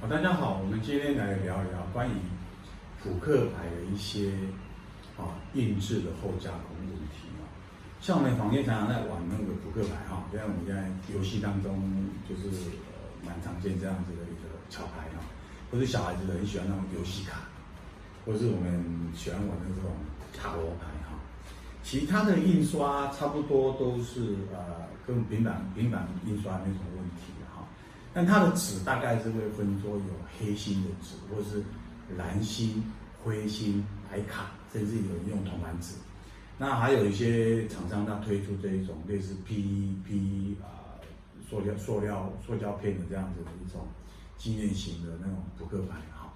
好，大家好，我们今天来聊一聊关于扑克牌的一些啊印制的后加工问题啊。像我们坊间常常在玩那个扑克牌哈，就像我们在游戏当中就是呃蛮常见这样子的一个桥牌哈，或者小孩子很喜欢那种游戏卡，或者是我们喜欢玩的这种塔罗牌哈。其他的印刷差不多都是呃跟平板平板印刷没什么问题。但它的纸大概是会分说有黑心的纸，或者是蓝心、灰心、白卡，甚至有人用铜版纸。那还有一些厂商，他推出这一种类似 PP 啊、塑料、塑料、塑胶片的这样子的一种纪念型的那种扑克牌哈。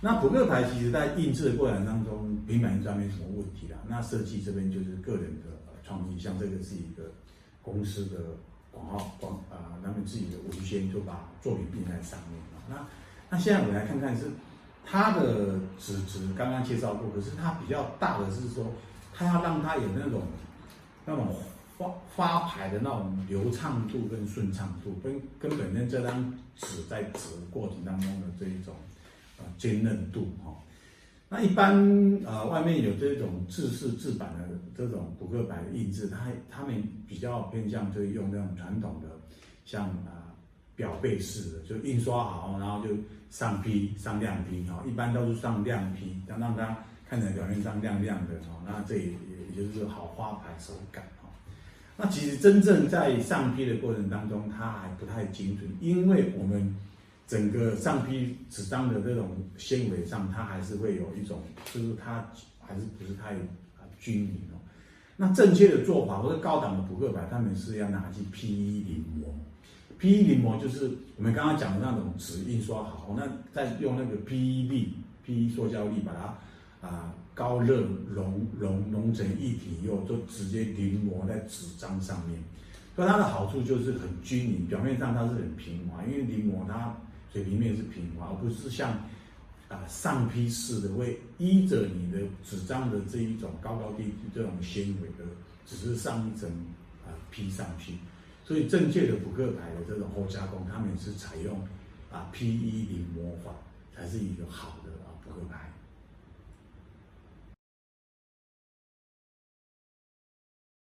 那扑克牌其实在印制的过程当中，平板印刷没什么问题啦。那设计这边就是个人的创意，像这个是一个公司的。广告广啊，他们自己先就把作品印在上面了。那那现在我们来看看是它的纸质，刚刚介绍过，可是它比较大的是说，它要让它有那种那种发发牌的那种流畅度跟顺畅度，跟跟本身这张纸在折过程当中的这一种呃坚韧度哈。那一般呃外面有这种制式制版的这种扑克牌的印制，它他们比较偏向就是用那种传统的，像啊表背式的，就印刷好，然后就上坯上亮坯哈，一般都是上亮坯，让让它看起来表面上亮亮的哈，那这也也就是好花牌手感哈。那其实真正在上坯的过程当中，它还不太精准，因为我们。整个上坯纸张的这种纤维上，它还是会有一种，就是它还是不是太均匀哦。那正确的做法，或者高档的扑克牌，他们是要拿去 PE 临摹。PE 临摹就是我们刚刚讲的那种纸印刷好，那再用那个 PEBPE 塑胶粒把它啊高热熔熔熔成一体以后，就直接临摹在纸张上面。所以它的好处就是很均匀，表面上它是很平滑，因为临摹它。水平面是平滑，而不是像啊上批式的会依着你的纸张的这一种高高低低这种纤维的，只是上一层啊坯上去。所以正确的扑克牌的这种后加工，他们是采用啊 PE 零模法，才是一个好的啊扑克牌。